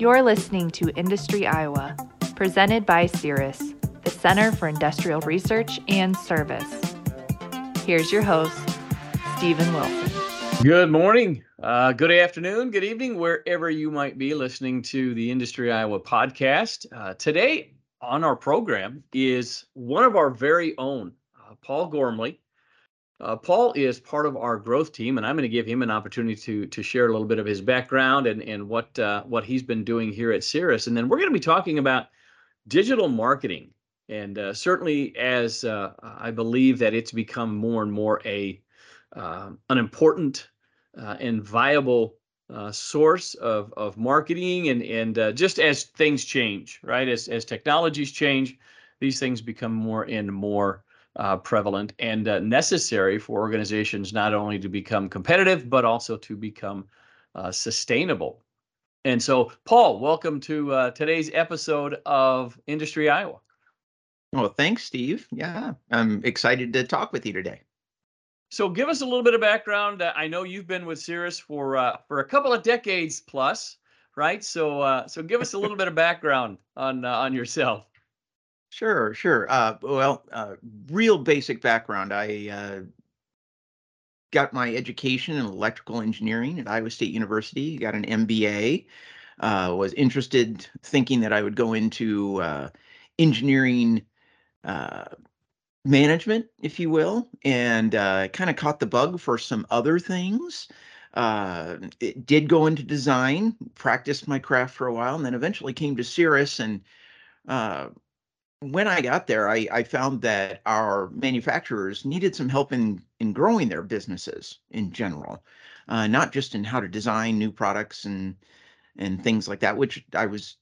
You're listening to Industry Iowa, presented by CIRAS, the Center for Industrial Research and Service. Here's your host, Stephen Wilson. Good morning, uh, good afternoon, good evening, wherever you might be listening to the Industry Iowa podcast. Uh, today on our program is one of our very own, uh, Paul Gormley. Uh, Paul is part of our growth team, and I'm going to give him an opportunity to to share a little bit of his background and and what uh, what he's been doing here at CIRAS. And then we're going to be talking about digital marketing, and uh, certainly as uh, I believe that it's become more and more a uh, an important uh, and viable source of of marketing, and and just as things change, right? As as technologies change, these things become more and more uh, prevalent and uh, necessary for organizations not only to become competitive but also to become uh, sustainable. And so, Paul, welcome to uh, today's episode of Industry Iowa. Well, thanks, Steve. Yeah, I'm excited to talk with you today. So, give us a little bit of background. Uh, I know you've been with CIRAS for uh, for a couple of decades plus, right? So, so give us a little bit of background on on yourself. Sure, sure. Uh, well, uh, real basic background. I uh, got my education in electrical engineering at Iowa State University. Got an MBA. Uh, was interested, thinking that I would go into uh, engineering uh, management, if you will, and kind of caught the bug for some other things. It did go into design, practiced my craft for a while, and then eventually came to CIRAS and when I got there, I, I found that our manufacturers needed some help in in growing their businesses in general, uh, not just in how to design new products and and things like that, which I was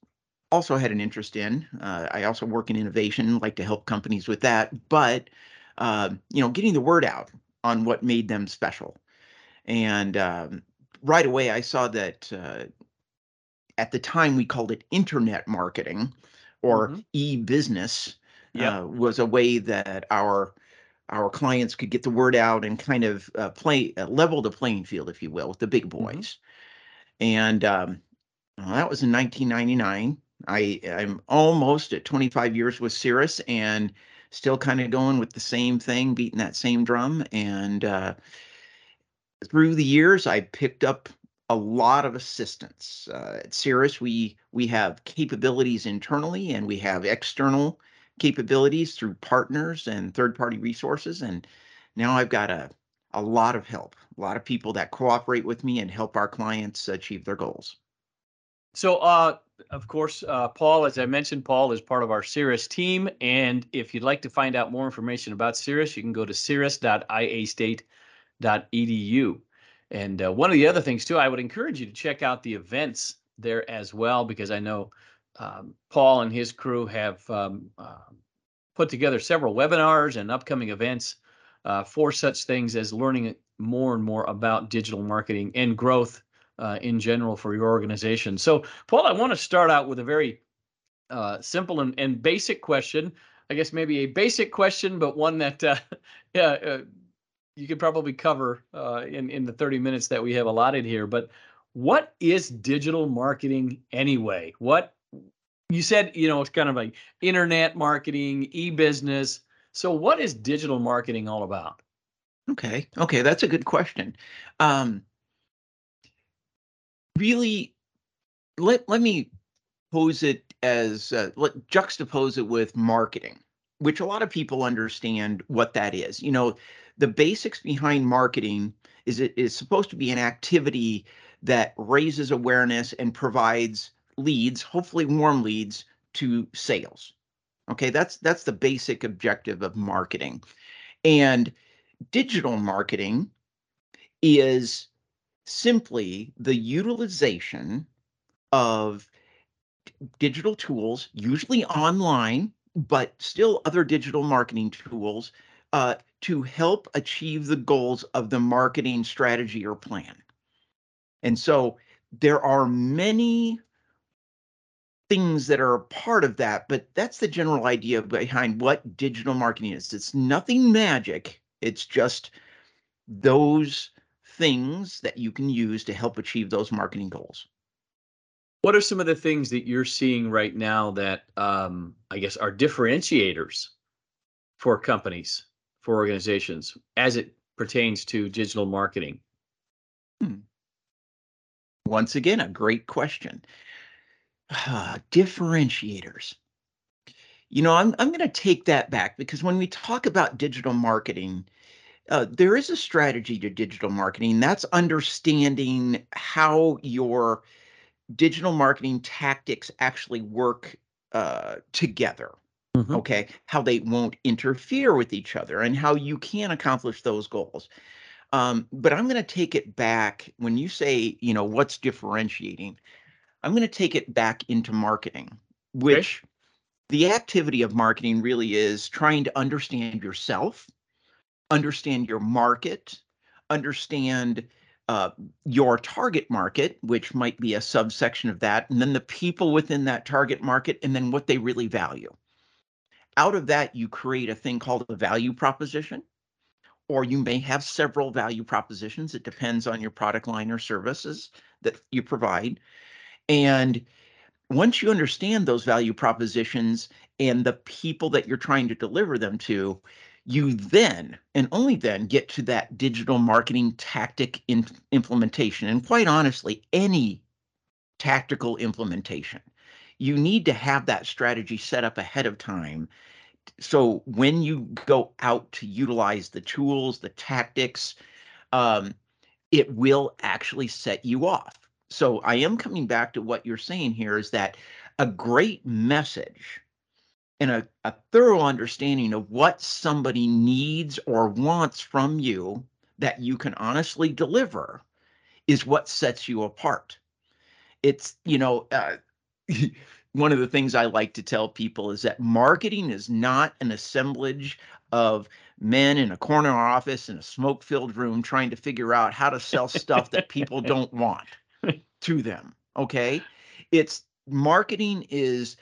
also had an interest in. Uh, I also work in innovation, like to help companies with that, but uh, you know, getting the word out on what made them special. And um, right away, I saw that uh, at the time we called it internet marketing or mm-hmm. e-business yep. uh, was a way that our our clients could get the word out and kind of uh, play uh, level the playing field, if you will, with the big mm-hmm. boys. Mm-hmm. And um, well, that was in 1999. I I'm almost at 25 years with CIRAS and still kind of going with the same thing, beating that same drum. And uh, through the years, I picked up a lot of assistance. Uh, at CIRAS, we we have capabilities internally and we have external capabilities through partners and third-party resources. And now I've got a a lot of help, a lot of people that cooperate with me and help our clients achieve their goals. So, uh, of course, uh, Paul, as I mentioned, Paul is part of our CIRAS team. And if you'd like to find out more information about CIRAS, you can go to ciras.iastate.edu. And uh, one of the other things too, I would encourage you to check out the events there as well, because I know um, Paul and his crew have um, uh, put together several webinars and upcoming events uh, for such things as learning more and more about digital marketing and growth uh, in general for your organization. So, Paul, I want to start out with a very uh, simple and, and, basic question. I guess maybe a basic question, but one that uh, yeah, you could probably cover uh, in in the 30 minutes that we have allotted here. But what is digital marketing anyway? What you said, you know, it's kind of like internet marketing, e-business. So, what is digital marketing all about? Okay, okay, that's a good question. Um, really, let let me pose it as uh, let juxtapose it with marketing, which a lot of people understand what that is. You know, the basics behind marketing is it is supposed to be an activity that raises awareness and provides leads, hopefully warm leads to sales. Okay, that's that's the basic objective of marketing. And digital marketing is simply the utilization of digital tools, usually online, but still other digital marketing tools uh, to help achieve the goals of the marketing strategy or plan. And so there are many things that are a part of that, but that's the general idea behind what digital marketing is. It's nothing magic, it's just those things that you can use to help achieve those marketing goals. What are some of the things that you're seeing right now that um, I guess are differentiators for companies, for organizations, as it pertains to digital marketing? Hmm. Once again, a great question. Uh, differentiators. You know, I'm I'm going to take that back because when we talk about digital marketing, uh, there is a strategy to digital marketing. That's understanding how your digital marketing tactics actually work uh, together. Mm-hmm. Okay, how they won't interfere with each other, and how you can accomplish those goals. Um, but I'm going to take it back when you say, you know, what's differentiating. I'm going to take it back into marketing, which okay. the activity of marketing really is trying to understand yourself, understand your market, understand uh, your target market, which might be a subsection of that, and then the people within that target market, and then what they really value. Out of that, you create a thing called a value proposition, or you may have several value propositions. It depends on your product line or services that you provide. And once you understand those value propositions and the people that you're trying to deliver them to, you then and only then get to that digital marketing tactic in, implementation. And quite honestly, any tactical implementation, you need to have that strategy set up ahead of time. So when you go out to utilize the tools, the tactics, um, it will actually set you off so I am coming back to what you're saying here is that a great message and a, a thorough understanding of what somebody needs or wants from you that you can honestly deliver is what sets you apart. It's, you know, uh, one of the things I like to tell people is that marketing is not an assemblage of men in a corner office in a smoke filled room trying to figure out how to sell stuff that people don't want to them. Okay. It's marketing is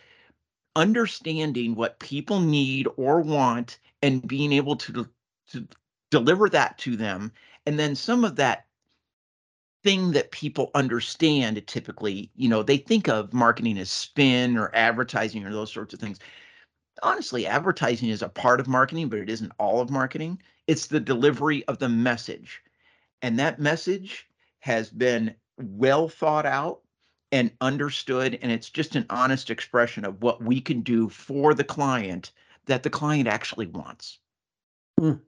understanding what people need or want and being able to, to deliver that to them. And then some of that thing that people understand typically, you know, they think of marketing as spin or advertising or those sorts of things. Honestly, advertising is a part of marketing, but it isn't all of marketing. It's the delivery of the message. And that message has been well thought out and understood and it's just an honest expression of what we can do for the client that the client actually wants mm.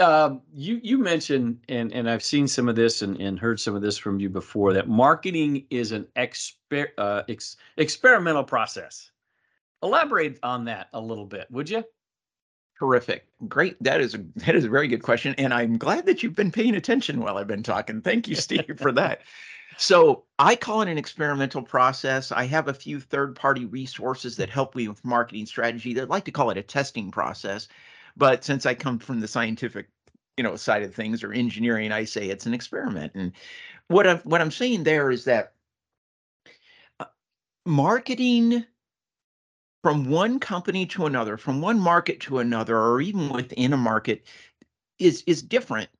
Uh, you you mentioned and and i've seen some of this and, and heard some of this from you before that marketing is an exper- uh, ex- experimental process elaborate on that a little bit would you Terrific. Great. That is a that is a very good question. And I'm glad that you've been paying attention while I've been talking. Thank you, Steve, for that. So I call it an experimental process. I have a few third-party resources that help me with marketing strategy. They'd like to call it a testing process, but since I come from the scientific, you know, side of things or engineering, I say it's an experiment. And what I'm what I'm saying there is that uh, marketing from one company to another, from one market to another, or even within a market, is is different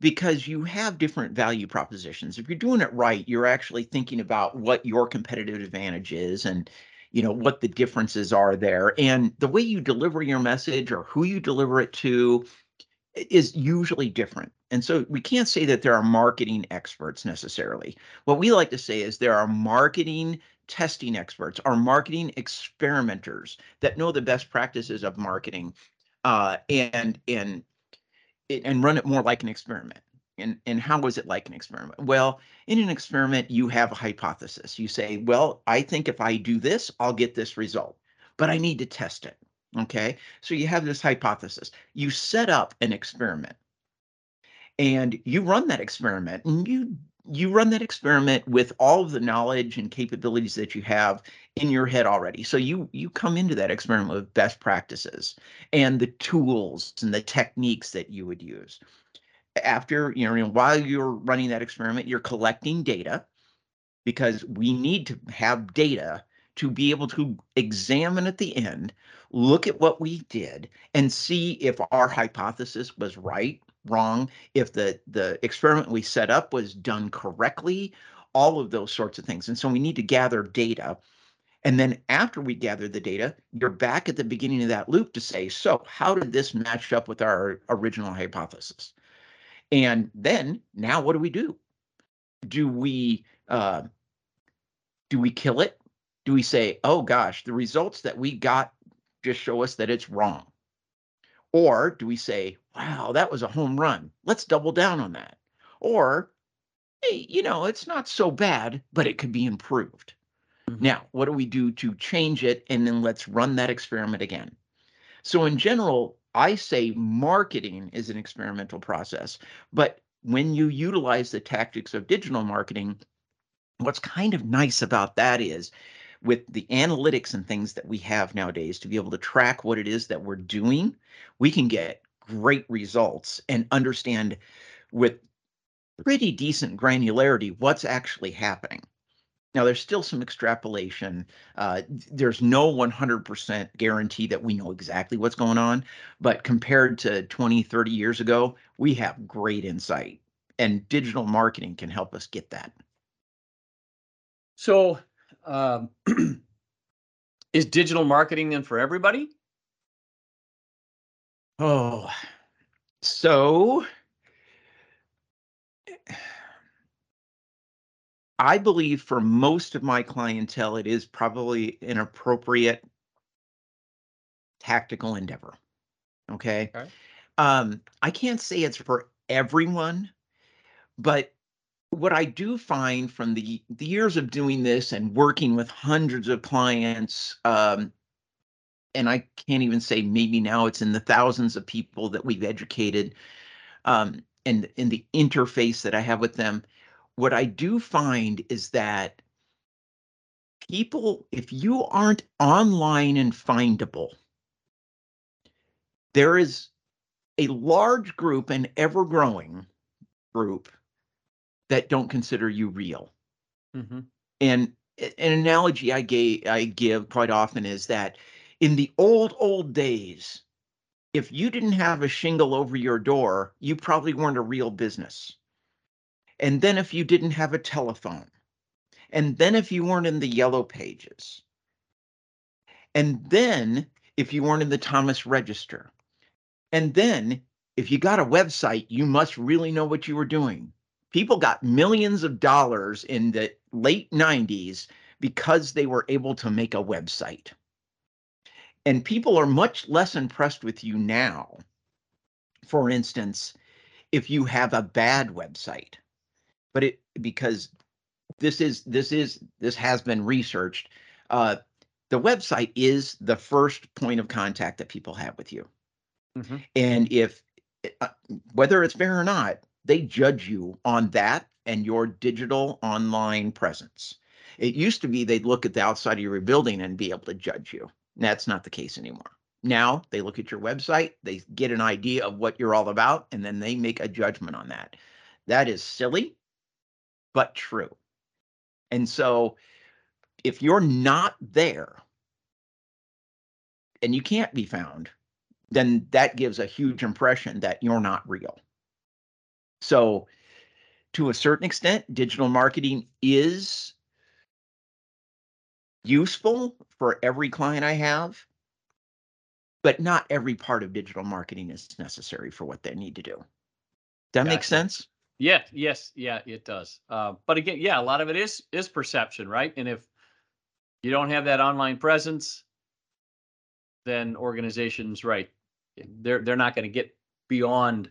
because you have different value propositions. If you're doing it right, you're actually thinking about what your competitive advantage is and you know what the differences are there and the way you deliver your message or who you deliver it to is usually different. And so we can't say that there are marketing experts necessarily. What we like to say is there are marketing testing experts, are marketing experimenters that know the best practices of marketing uh, and and and run it more like an experiment. And, and how was it like an experiment? Well, in an experiment, you have a hypothesis. You say, well, I think if I do this, I'll get this result, but I need to test it. Okay. So you have this hypothesis. You set up an experiment and you run that experiment and you you run that experiment with all of the knowledge and capabilities that you have in your head already. So you you come into that experiment with best practices and the tools and the techniques that you would use. After, you know, while you're running that experiment, you're collecting data because we need to have data to be able to examine at the end, look at what we did and see if our hypothesis was right wrong, if the the experiment we set up was done correctly, all of those sorts of things. And so we need to gather data. And then after we gather the data, you're back at the beginning of that loop to say, so how did this match up with our original hypothesis? And then now what do we do? Do we uh, do we kill it? Do we say, oh gosh, the results that we got just show us that it's wrong? Or do we say, wow, that was a home run. Let's double down on that. Or, hey, you know, it's not so bad, but it could be improved. Mm-hmm. Now, what do we do to change it? And then let's run that experiment again. So, in general, I say marketing is an experimental process, but when you utilize the tactics of digital marketing, what's kind of nice about that is with the analytics and things that we have nowadays to be able to track what it is that we're doing, we can get great results and understand with pretty decent granularity what's actually happening. Now, there's still some extrapolation. Uh, there's no 100% guarantee that we know exactly what's going on, but compared to 20, 30 years ago, we have great insight, and digital marketing can help us get that. So, um, is digital marketing then for everybody? Oh, so I believe for most of my clientele, it is probably an appropriate tactical endeavor. Okay. okay. Um, I can't say it's for everyone, but what I do find from the, the years of doing this and working with hundreds of clients, um, and I can't even say maybe now it's in the thousands of people that we've educated, um, and in the interface that I have with them, what I do find is that people, if you aren't online and findable, there is a large group, an ever growing group that don't consider you real. Mm-hmm. And an analogy I gave I give quite often is that in the old old days, if you didn't have a shingle over your door, you probably weren't a real business. And then if you didn't have a telephone, and then if you weren't in the yellow pages, and then if you weren't in the Thomas Register, and then if you got a website, you must really know what you were doing people got millions of dollars in the late 90s because they were able to make a website. And people are much less impressed with you now. For instance, if you have a bad website, but it because this is this is this has been researched. Uh, the website is the first point of contact that people have with you. Mm-hmm. And if uh, whether it's fair or not, they judge you on that and your digital online presence. It used to be they'd look at the outside of your building and be able to judge you. That's not the case anymore. Now they look at your website, they get an idea of what you're all about, and then they make a judgment on that. That is silly, but true. And so if you're not there and you can't be found, then that gives a huge impression that you're not real. So, to a certain extent, digital marketing is useful for every client I have, but not every part of digital marketing is necessary for what they need to do. That gotcha. makes sense? Yeah, yes, yeah, it does. Uh, but again, yeah, a lot of it is is perception, right? And if you don't have that online presence, then organizations, right, they're they're not going to get beyond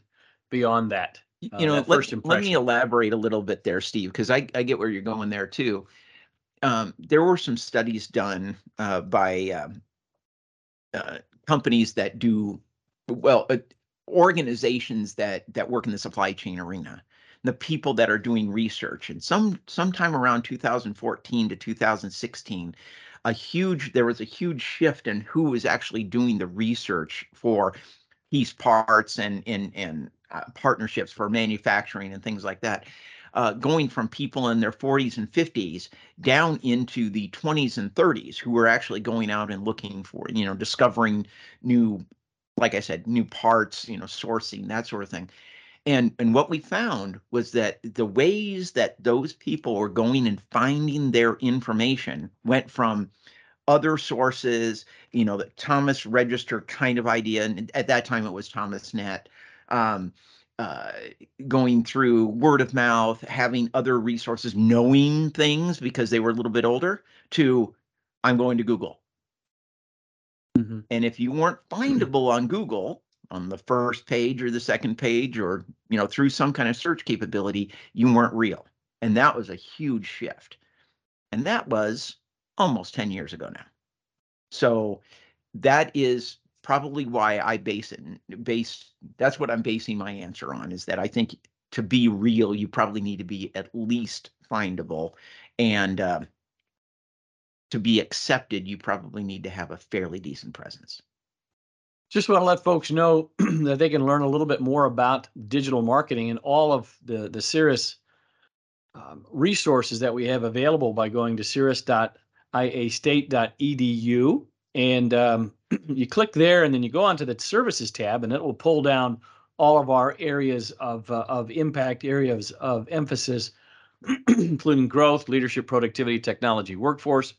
beyond that. Uh, you know, let, let me elaborate a little bit there, Steve, because I, I get where you're going there too. Um, there were some studies done uh, by um, uh, companies that do well, uh, organizations that that work in the supply chain arena, the people that are doing research, and some sometime around 2014 to 2016, a huge there was a huge shift in who was actually doing the research for piece parts and and and uh, partnerships for manufacturing and things like that. Uh, going from people in their 40s and 50s down into the 20s and 30s who were actually going out and looking for, you know, discovering new, like I said, new parts, you know, sourcing, that sort of thing. And and what we found was that the ways that those people were going and finding their information went from other sources, you know, the Thomas Register kind of idea, and at that time it was ThomasNet. Um, uh, going through word of mouth, having other resources, knowing things because they were a little bit older, to I'm going to Google. Mhm. And if you weren't findable on Google on the first page or the second page or you know through some kind of search capability, you weren't real. And that was a huge shift. And that was almost 10 years ago now. So that is probably why I base it base that's what I'm basing my answer on is that I think to be real you probably need to be at least findable and uh, to be accepted you probably need to have a fairly decent presence. Just want to let folks know that they can learn a little bit more about digital marketing and all of the the CIRAS um, resources that we have available by going to ciras.iastate.edu and um, you click there and then you go onto the services tab and it will pull down all of our areas of uh, of impact areas of emphasis including growth leadership productivity technology workforce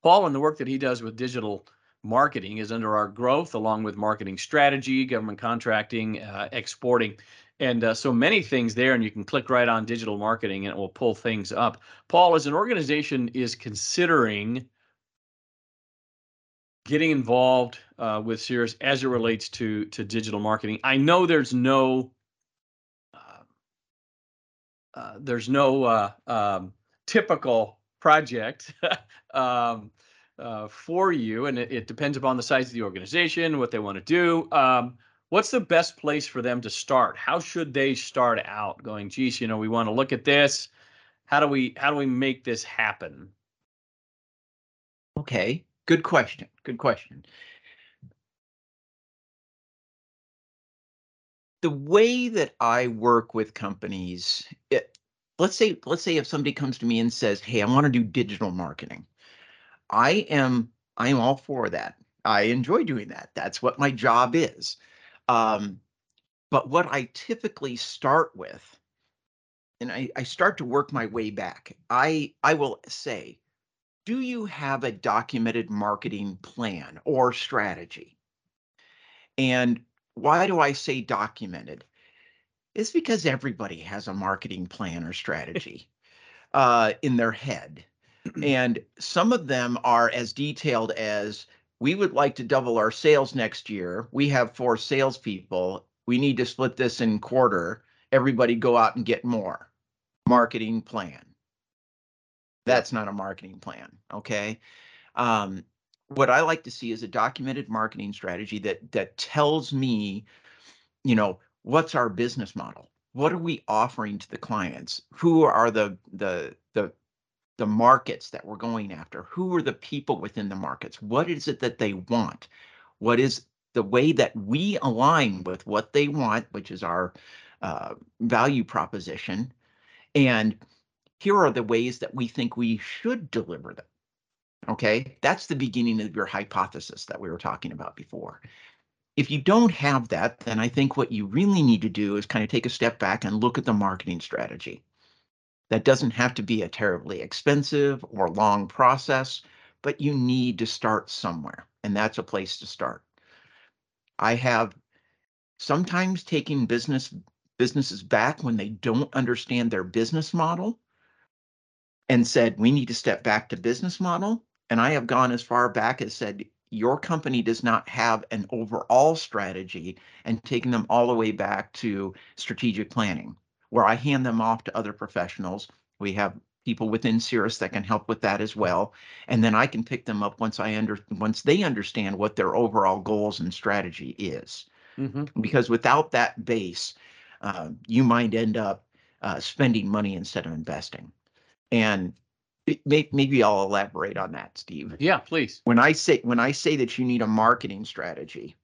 paul and the work that he does with digital marketing is under our growth along with marketing strategy government contracting uh, exporting and uh, so many things there and you can click right on digital marketing and it will pull things up paul as an organization is considering getting involved uh, with CIRAS as it relates to to digital marketing. I know there's no uh, uh, there's no uh, um, typical project um, uh, for you, and it, it, depends upon the size of the organization, what they want to do. Um, what's the best place for them to start? How should they start out? Going, geez, you know, we want to look at this. How do we how do we make this happen? Okay, Good question. Good question. The way that I work with companies, it, let's say let's say if somebody comes to me and says, "Hey, I want to do digital marketing." I am I am all for that. I enjoy doing that. That's what my job is. Um, but what I typically start with, and I, I start to work my way back, I I will say, do you have a documented marketing plan or strategy? And why do I say documented? It's because everybody has a marketing plan or strategy uh, in their head. And some of them are as detailed as we would like to double our sales next year. We have four salespeople. We need to split this in quarter. Everybody go out and get more. Marketing plan. That's not a marketing plan. Okay. Um, what I like to see is a documented marketing strategy that that tells me, you know, what's our business model? What are we offering to the clients? Who are the the the the markets that we're going after? Who are the people within the markets? What is it that they want? What is the way that we align with what they want, which is our uh, value proposition, and here are the ways that we think we should deliver them. Okay, that's the beginning of your hypothesis that we were talking about before. If you don't have that, then I think what you really need to do is kind of take a step back and look at the marketing strategy. That doesn't have to be a terribly expensive or long process, but you need to start somewhere, and that's a place to start. I have sometimes taken business businesses back when they don't understand their business model and said, we need to step back to business model. And I have gone as far back as said, your company does not have an overall strategy and taking them all the way back to strategic planning, where I hand them off to other professionals. We have people within CIRAS that can help with that as well. And then I can pick them up once I under once they understand what their overall goals and strategy is. Mm-hmm. Because without that base, uh, you might end up uh, spending money instead of investing. And maybe I'll elaborate on that, Steve. Yeah, please. When I say when I say that you need a marketing strategy,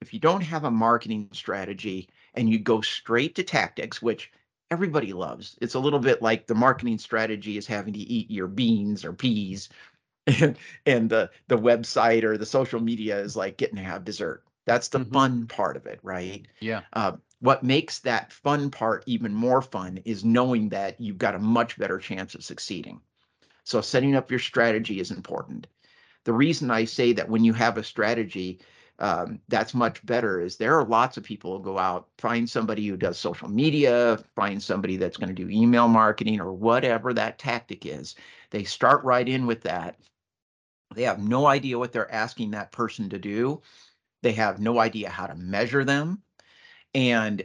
if you don't have a marketing strategy and you go straight to tactics, which everybody loves, it's a little bit like the marketing strategy is having to eat your beans or peas, and, and the the website or the social media is like getting to have dessert. That's the mm-hmm. fun part of it, right? Yeah. Uh, what makes that fun part even more fun is knowing that you've got a much better chance of succeeding. So setting up your strategy is important. The reason I say that when you have a strategy, um, that's much better is there are lots of people who go out, find somebody who does social media, find somebody that's going to do email marketing or whatever that tactic is. They start right in with that. They have no idea what they're asking that person to do. They have no idea how to measure them. And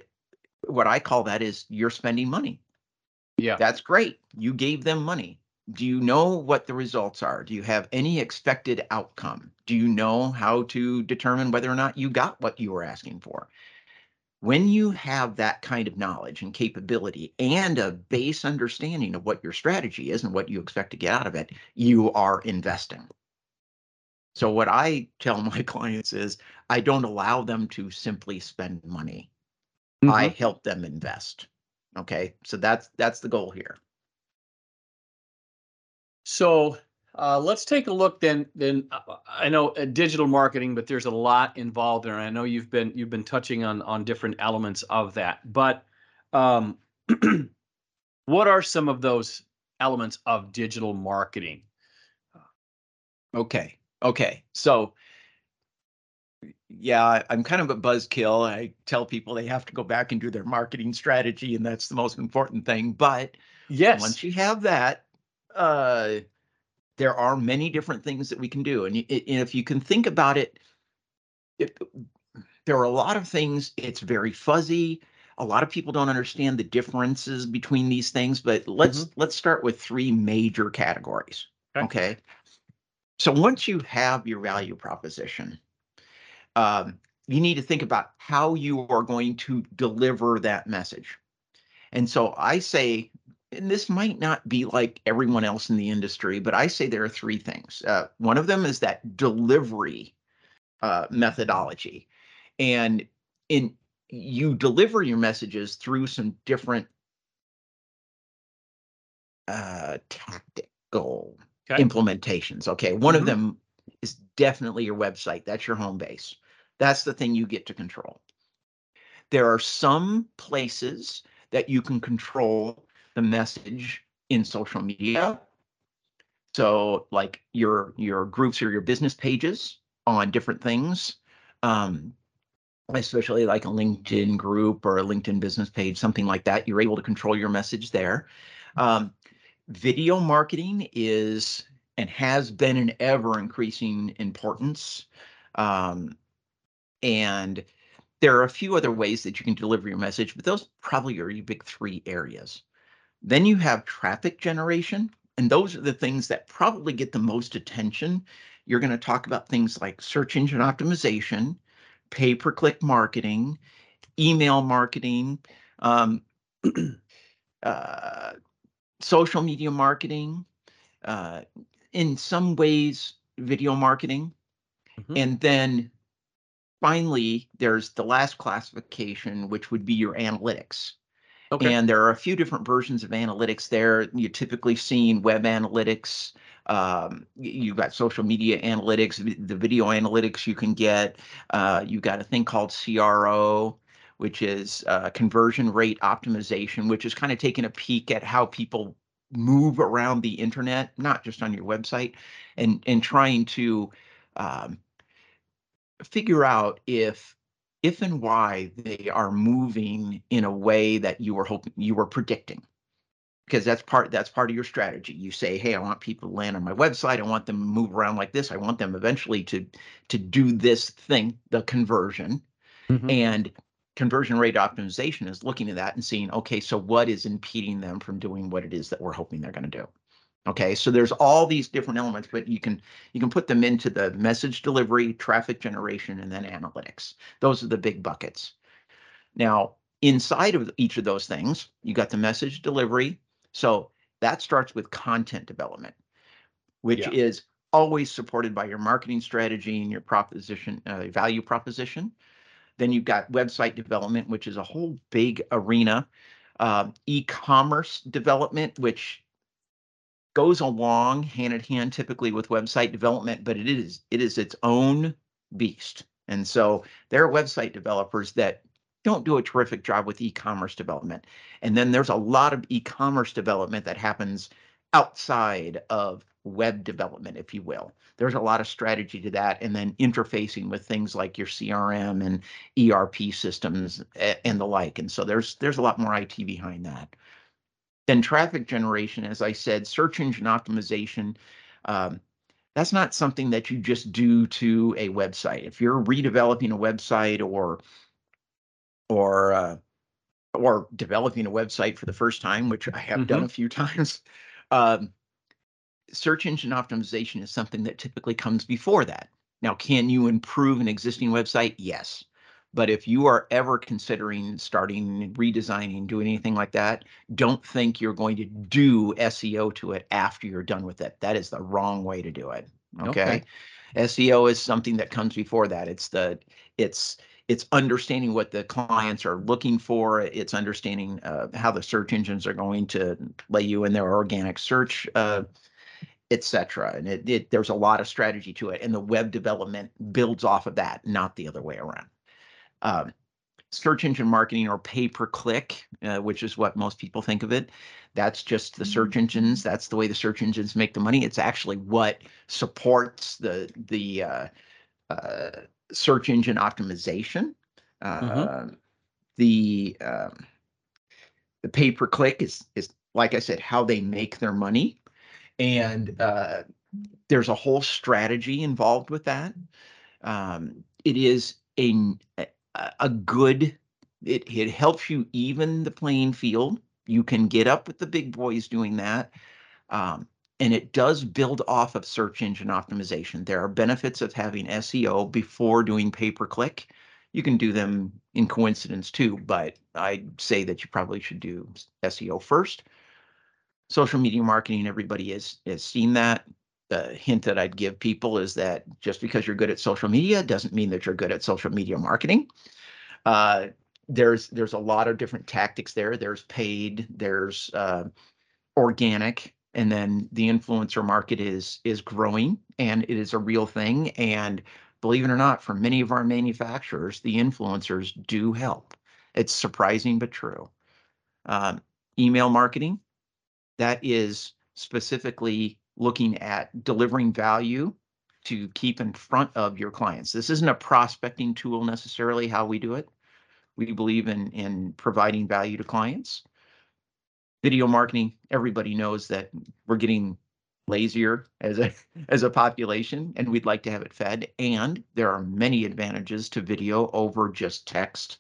what I call that is you're spending money. Yeah. That's great. You gave them money. Do you know what the results are? Do you have any expected outcome? Do you know how to determine whether or not you got what you were asking for? When you have that kind of knowledge and capability and a base understanding of what your strategy is and what you expect to get out of it, you are investing. So, what I tell my clients is I don't allow them to simply spend money. Mm-hmm. I help them invest. Okay. So that's that's the goal here. So uh, let's take a look then. Then uh, I know uh, digital marketing, but there's a lot involved there. And I know you've been you've been touching on on different elements of that. But um, what are some of those elements of digital marketing? Okay. Okay. So yeah, I'm kind of a buzzkill. I tell people they have to go back and do their marketing strategy, and that's the most important thing. But Yes. once you have that, uh, there are many different things that we can do. And, and if you can think about it, it, there are a lot of things, it's very fuzzy. A lot of people don't understand the differences between these things, but let's let's start with three major categories. Okay. okay? So once you have your value proposition, um, you need to think about how you are going to deliver that message. And so I say, and this might not be like everyone else in the industry, but I say there are three things. Uh, one of them is that delivery uh, methodology, and in you deliver your messages through some different uh, tactical Okay. implementations. Okay, one Mhm. of them is definitely your website. That's your home base. That's the thing you get to control. There are some places that you can control the message in social media. So like your your groups or your business pages on different things. Um, especially like a LinkedIn group or a LinkedIn business page, something like that. You're able to control your message there. Um, video marketing is and has been an ever increasing importance. Um, and there are a few other ways that you can deliver your message, but those probably are your big three areas. Then you have traffic generation, and those are the things that probably get the most attention. You're going to talk about things like search engine optimization, pay per click marketing, email marketing, um, uh, social media marketing, uh, in some ways, video marketing. Mhm. And then finally, there's the last classification, which would be your analytics. Okay. And there are a few different versions of analytics there. You're typically seeing web analytics. Um, you've got social media analytics, the video analytics you can get. Uh, you've got a thing called CRO, which is uh, conversion rate optimization, which is kind of taking a peek at how people move around the internet, not just on your website, and and trying to um, figure out if if and why they are moving in a way that you were hoping you were predicting. Because that's part that's part of your strategy. You say hey i want people to land on my website. I want them to move around like this. I want them eventually to to do this thing the conversion. Mhm. and conversion rate optimization is looking at that and seeing okay so what is impeding them from doing what it is that we're hoping they're going to do okay so there's all these different elements but you can you can put them into the message delivery traffic generation and then analytics those are the big buckets now inside of each of those things you got the message delivery so that starts with content development which Yeah. is always supported by your marketing strategy and your proposition uh, value proposition then you've got website development, which is a whole big arena. Um, e-commerce development, which goes along hand in hand typically with website development, but it is it is its own beast. And so there are website developers that don't do a terrific job with e-commerce development. And then there's a lot of e-commerce development that happens outside of web development, if you will. There's a lot of strategy to that, and then interfacing with things like your CRM and ERP systems eh, and the like. And so there's there's a lot more IT behind that. Then traffic generation, as I said, search engine optimization. Um, that's not something that you just do to a website. If you're redeveloping a website or or uh, or developing a website for the first time, which I have mm-hmm. done a few times, um, search engine optimization is something that typically comes before that. Now, can you improve an existing website? Yes. But if you are ever considering starting redesigning, doing anything like that, don't think you're going to do SEO to it after you're done with it. That is the wrong way to do it. Okay? okay. SEO is something that comes before that. It's the it's it's understanding what the clients are looking for. It's understanding uh, how the search engines are going to lay you in their organic search uh, etc. And it, it, there's a lot of strategy to it, and the web development builds off of that, not the other way around. Um, search engine marketing or pay per click, uh, which is what most people think of it. That's just the search mm-hmm. engines. That's the way the search engines make the money. It's actually what supports the the uh, uh, search engine optimization. Mm-hmm. The um, the pay per click is is like I said, how they make their money and uh, there's a whole strategy involved with that. Um, it is a a good. It it helps you even the playing field. You can get up with the big boys doing that. Um, and it does build off of search engine optimization. There are benefits of having SEO before doing pay per click. You can do them in coincidence too, but I'd say that you probably should do SEO first social media marketing, everybody has, has seen that. The hint that I'd give people is that just because you're good at social media doesn't mean that you're good at social media marketing. Uh, there's there's a lot of different tactics there. There's paid, there's uh, organic, and then the influencer market is is growing and it is a real thing. And believe it or not, for many of our manufacturers, the influencers do help. It's surprising but true. Um, email marketing, that is specifically looking at delivering value to keep in front of your clients. This isn't a prospecting tool necessarily how we do it. We believe in in providing value to clients. Video marketing, everybody knows that we're getting lazier as a as a population and we'd like to have it fed and there are many advantages to video over just text.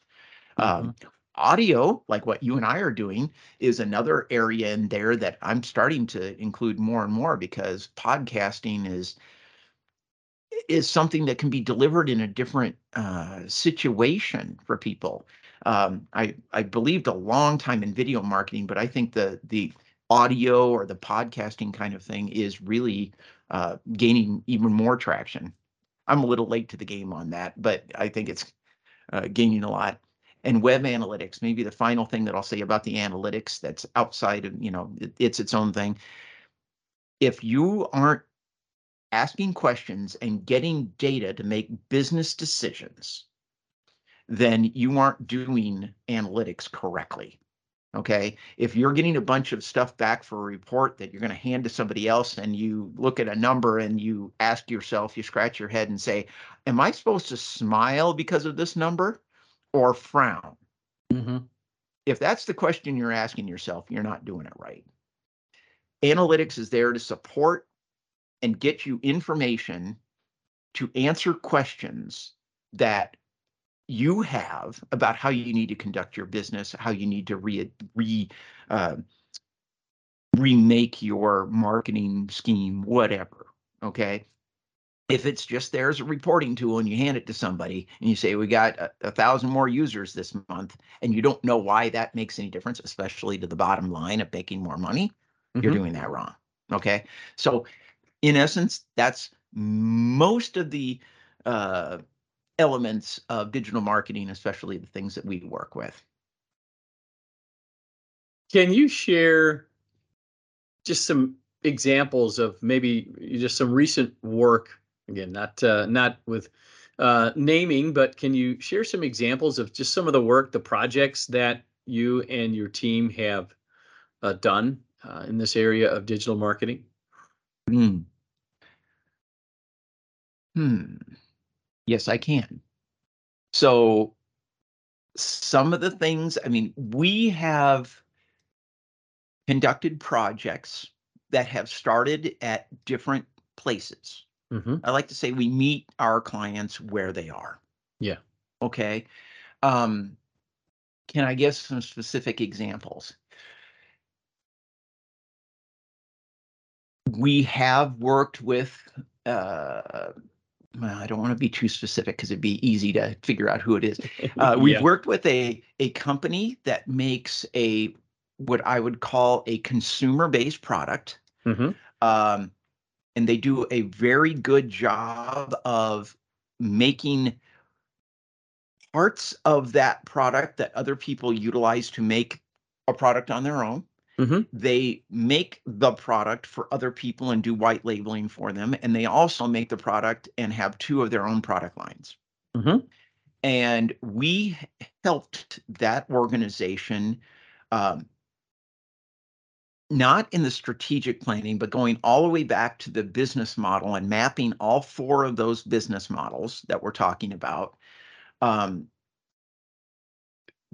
Mm-hmm. Um, audio like what you and i are doing is another area in there that i'm starting to include more and more because podcasting is is something that can be delivered in a different uh, situation for people. Um, i i believed a long time in video marketing but i think the the audio or the podcasting kind of thing is really uh, gaining even more traction. I'm a little late to the game on that but i think it's uh, gaining a lot and web analytics maybe the final thing that i'll say about the analytics that's outside of you know it, it's its own thing. If you aren't asking questions and getting data to make business decisions then you aren't doing analytics correctly okay? If you're getting a bunch of stuff back for a report that you're going to hand to somebody else and you look at a number and you ask yourself you scratch your head and say am i supposed to smile because of this number or frown? Mm-hmm. If that's the question you're asking yourself, you're not doing it right. Analytics is there to support and get you information to answer questions that you have about how you need to conduct your business, how you need to re, re uh, remake your marketing scheme, whatever. Okay if it's just there as a reporting tool and you hand it to somebody and you say we got a, a, thousand more users this month and you don't know why that makes any difference especially to the bottom line of making more money mm-hmm. you're doing that wrong okay so in essence that's most of the uh, elements of digital marketing especially the things that we work with can you share just some examples of maybe just some recent work again not uh, not with uh, naming, but can you share some examples of just some of the work, the projects that you and your team have uh, done uh, in this area of digital marketing? Hmm. Hmm. Yes, I can. So some of the things, I mean, we have conducted projects that have started at different places. Mm-hmm. I like to say we meet our clients where they are. Yeah. Okay. Um, can I give some specific examples? We have worked with, uh, well, I don't want to be too specific because it'd be easy to figure out who it is. Uh, we've Yeah. worked with a a company that makes a what I would call a consumer-based product Mhm. um, and they do a very good job of making parts of that product that other people utilize to make a product on their own. Mhm. They make the product for other people and do white labeling for them, and they also make the product and have two of their own product lines. Mhm. And we helped that organization um, not in the strategic planning, but going all the way back to the business model and mapping all four of those business models that we're talking about. Um,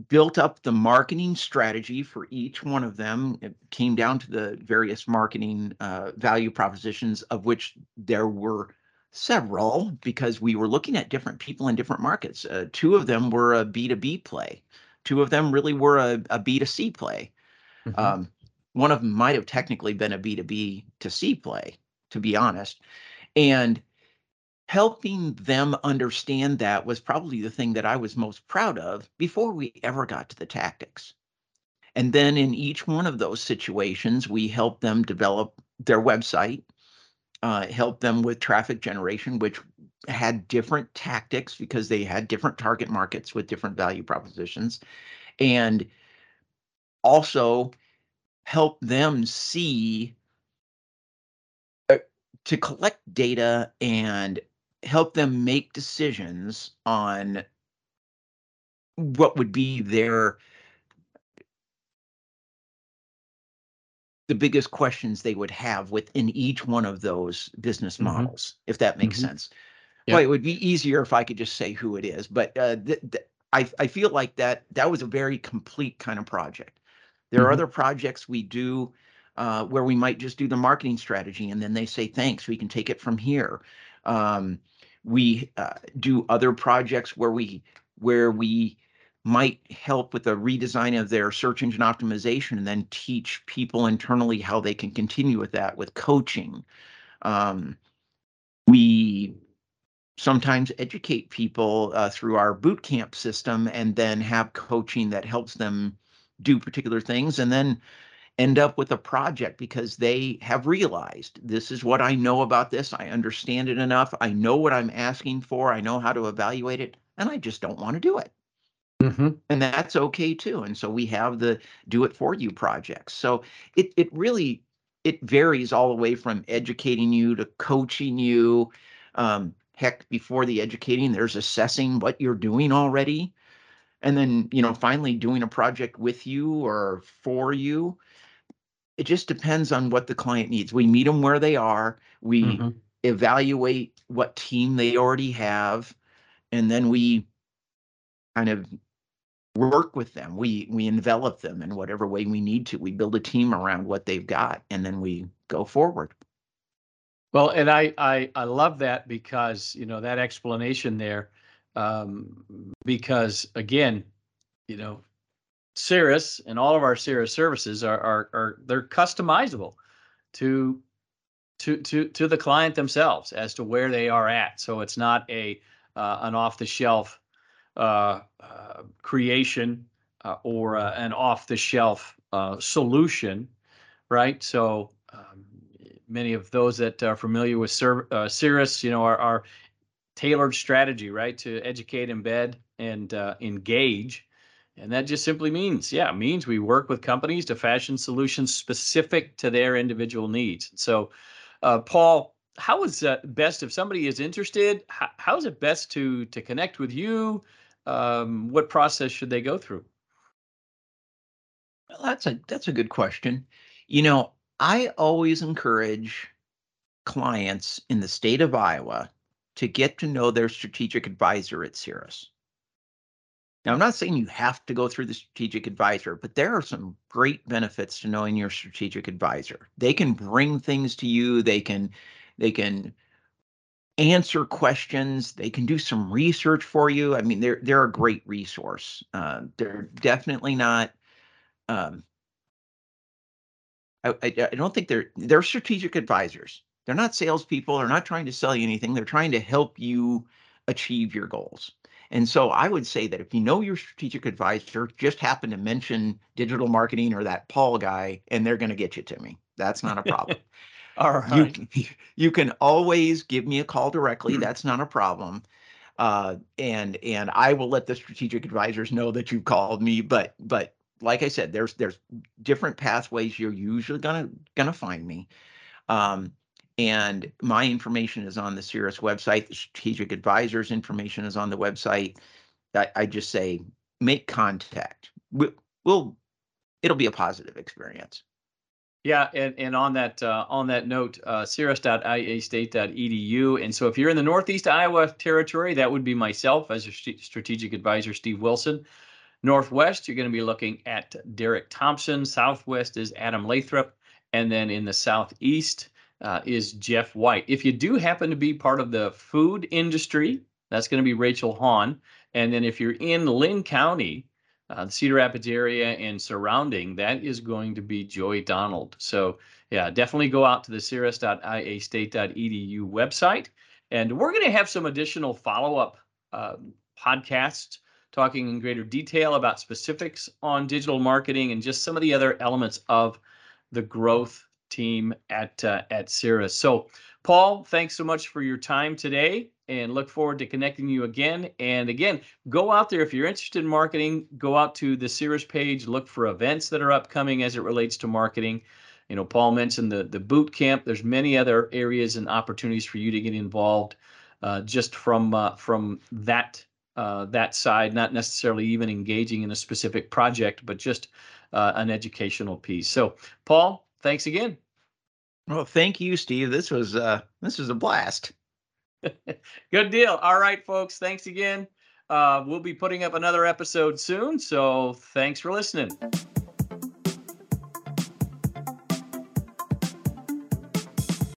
built up the marketing strategy for each one of them. It came down to the various marketing uh, value propositions, of which there were several because we were looking at different people in different markets. Uh, two of them were a B2B play, two of them really were a a B2C play. Mhm. Um, one of them might have technically been a B2B to C play, to be honest. And helping them understand that was probably the thing that I was most proud of before we ever got to the tactics. And then in each one of those situations, we helped them develop their website, uh, help them with traffic generation, which had different tactics because they had different target markets with different value propositions. And also help them see uh, to collect data and help them make decisions on what would be their the biggest questions they would have within each one of those business Mhm. models if that makes Mhm. sense Yeah. well it would be easier if i could just say who it is but uh, th- th- I, I feel like that that was a very complete kind of project there are Mhm. other projects we do uh, where we might just do the marketing strategy and then they say thanks we can take it from here um, we uh, do other projects where we where we might help with a redesign of their search engine optimization and then teach people internally how they can continue with that with coaching um, we sometimes educate people uh, through our boot camp system and then have coaching that helps them do particular things and then end up with a project because they have realized this is what I know about this. I understand it enough. I know what I'm asking for. I know how to evaluate it, and I just don't want to do it. Mhm. And that's okay too. And so we have the do it for you projects. So it it really it varies all the way from educating you to coaching you. Um, heck, before the educating, there's assessing what you're doing already. And then, you know, finally doing a project with you or for you it just depends on what the client needs. We meet them where they are. We Mhm. evaluate what team they already have, and then we kind of work with them. We we envelop them in whatever way we need to. We build a team around what they've got, and then we go forward. Well, and I, I I love that because you know that explanation there, um, because again, you know, CIRAS and all of our CIRAS services are are, are they're customizable to to to to the client themselves as to where they are at. So it's not a uh, an off the shelf uh, uh, creation uh, or uh, an off the shelf uh, solution, right? So um, many of those that are familiar with Cir- CIRAS, you know, are, are tailored strategy, right, to educate, embed, and uh, engage. And that just simply means, yeah, means we work with companies to fashion solutions specific to their individual needs. So, uh, Paul, how is best if somebody is interested? How, how is it best to to connect with you? Um, what process should they go through? Well, that's a that's a good question. You know, I always encourage clients in the state of Iowa to get to know their strategic advisor at CIRAS. Now, I'm not saying you have to go through the strategic advisor, but there are some great benefits to knowing your strategic advisor. They can bring things to you. They can they can answer questions. They can do some research for you. I mean, they're they're a great resource. Uh, they're definitely not. Um, I, I, I don't think they're they're strategic advisors. They're not salespeople. They're not trying to sell you anything. They're trying to help you achieve your goals. And so I would say that if you know your strategic advisor, just happen to mention digital marketing or that Paul guy, and they're going to get you to me. That's not a problem. All right. You, you can always give me a call directly. That's not a problem. Uh, and and I will let the strategic advisors know that you called me. But but like I said, there's there's different pathways you're usually gonna gonna find me. Um, and my information is on the CIRAS website. The strategic advisors information is on the website. I, I just say make contact. We, we'll it'll be a positive experience. Yeah, and, and on that uh, on that note, uh, ciras.iastate.edu. And so, if you're in the Northeast Iowa territory, that would be myself as st- strategic advisor, Steve Wilson. Northwest, you're going to be looking at Derek Thompson. Southwest is Adam Lathrop, and then in the Southeast uh, is Jeff White. If you do happen to be part of the food industry, that's going to be Rachel Hahn. And then if you're in Linn County, uh, the Cedar Rapids area and surrounding, that is going to be Joy Donald. So yeah, definitely go out to the ciras.iastate.edu website. And we're going to have some additional follow-up uh, podcasts talking in greater detail about specifics on digital marketing and just some of the other elements of the growth team at uh, at CIRAS. So, Paul, thanks so much for your time today, and look forward to connecting you again. And again, go out there if you're interested in marketing. Go out to the CIRAS page, look for events that are upcoming as it relates to marketing. You know, Paul mentioned the the boot camp. There's many other areas and opportunities for you to get involved, uh, just from uh, from that uh, that side, not necessarily even engaging in a specific project, but just uh, an educational piece. So, Paul, thanks again. Well, thank you, Steve. This was uh this was a blast. Good deal. All right, folks. Thanks again. Uh, we'll be putting up another episode soon. So thanks for listening.